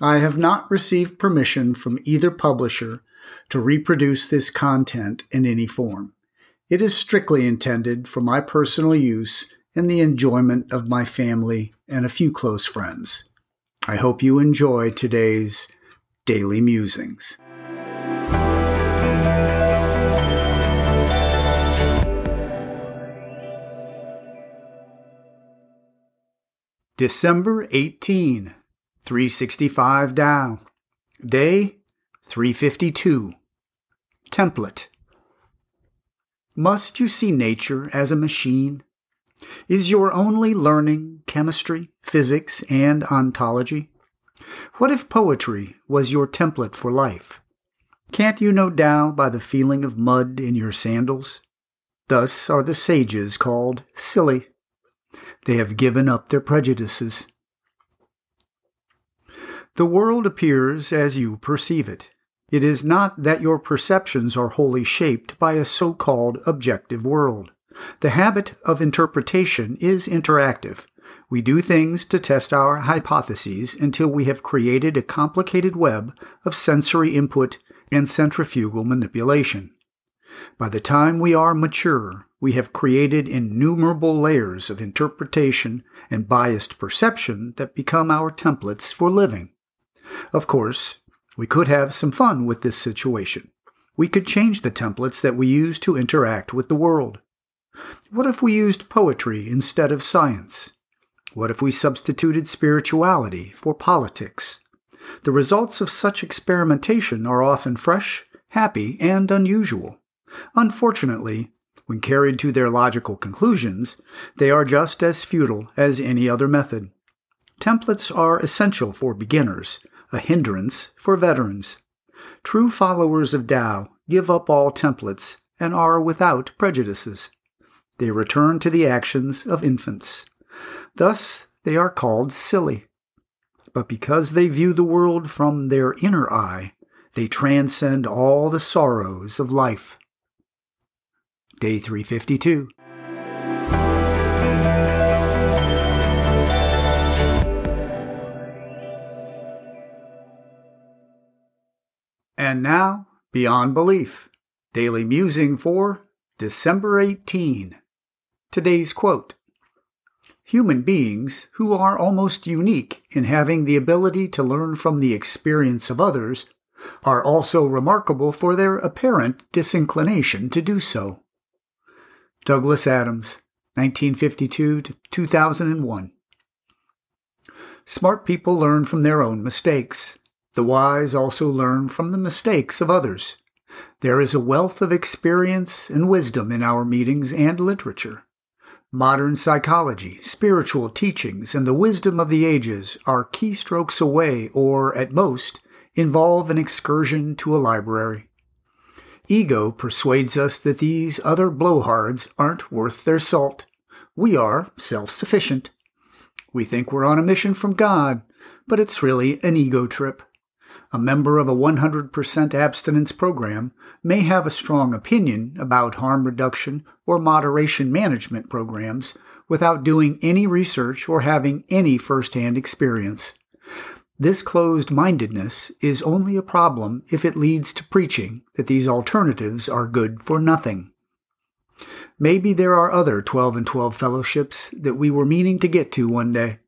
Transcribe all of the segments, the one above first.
I have not received permission from either publisher to reproduce this content in any form. It is strictly intended for my personal use and the enjoyment of my family and a few close friends. I hope you enjoy today's Daily Musings. December 18, 365 Tao. Day 352. Template. Must you see nature as a machine? Is your only learning chemistry, physics, and ontology? What if poetry was your template for life? Can't you know Tao by the feeling of mud in your sandals? Thus are the sages called silly. They have given up their prejudices. The world appears as you perceive it. It is not that your perceptions are wholly shaped by a so called objective world. The habit of interpretation is interactive. We do things to test our hypotheses until we have created a complicated web of sensory input and centrifugal manipulation. By the time we are mature, we have created innumerable layers of interpretation and biased perception that become our templates for living. Of course, we could have some fun with this situation. We could change the templates that we use to interact with the world. What if we used poetry instead of science? What if we substituted spirituality for politics? The results of such experimentation are often fresh, happy, and unusual. Unfortunately, when carried to their logical conclusions, they are just as futile as any other method. Templates are essential for beginners, a hindrance for veterans. True followers of Tao give up all templates and are without prejudices. They return to the actions of infants. Thus, they are called silly. But because they view the world from their inner eye, they transcend all the sorrows of life. Day 352. And now, Beyond Belief, Daily Musing for December 18. Today's quote Human beings, who are almost unique in having the ability to learn from the experience of others, are also remarkable for their apparent disinclination to do so. Douglas Adams, 1952 to 2001. Smart people learn from their own mistakes. The wise also learn from the mistakes of others. There is a wealth of experience and wisdom in our meetings and literature. Modern psychology, spiritual teachings, and the wisdom of the ages are keystrokes away, or, at most, involve an excursion to a library. Ego persuades us that these other blowhards aren't worth their salt. We are self sufficient. We think we're on a mission from God, but it's really an ego trip a member of a 100% abstinence program may have a strong opinion about harm reduction or moderation management programs without doing any research or having any firsthand experience. This closed mindedness is only a problem if it leads to preaching that these alternatives are good for nothing. Maybe there are other 12 and 12 fellowships that we were meaning to get to one day.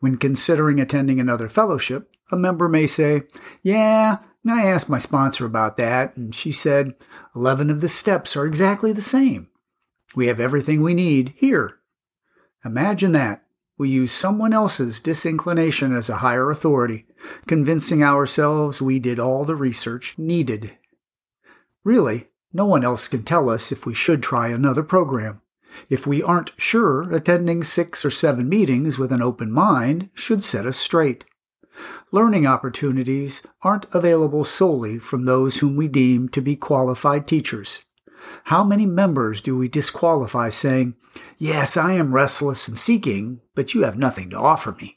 When considering attending another fellowship, a member may say, Yeah, I asked my sponsor about that, and she said 11 of the steps are exactly the same. We have everything we need here. Imagine that. We use someone else's disinclination as a higher authority, convincing ourselves we did all the research needed. Really, no one else can tell us if we should try another program. If we aren't sure, attending six or seven meetings with an open mind should set us straight. Learning opportunities aren't available solely from those whom we deem to be qualified teachers. How many members do we disqualify saying, Yes, I am restless and seeking, but you have nothing to offer me?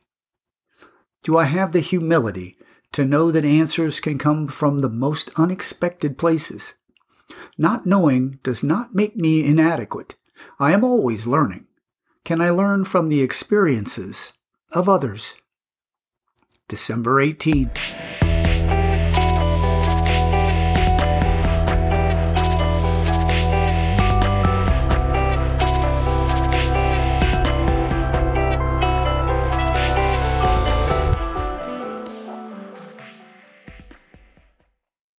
Do I have the humility to know that answers can come from the most unexpected places? Not knowing does not make me inadequate. I am always learning. Can I learn from the experiences of others? December 18.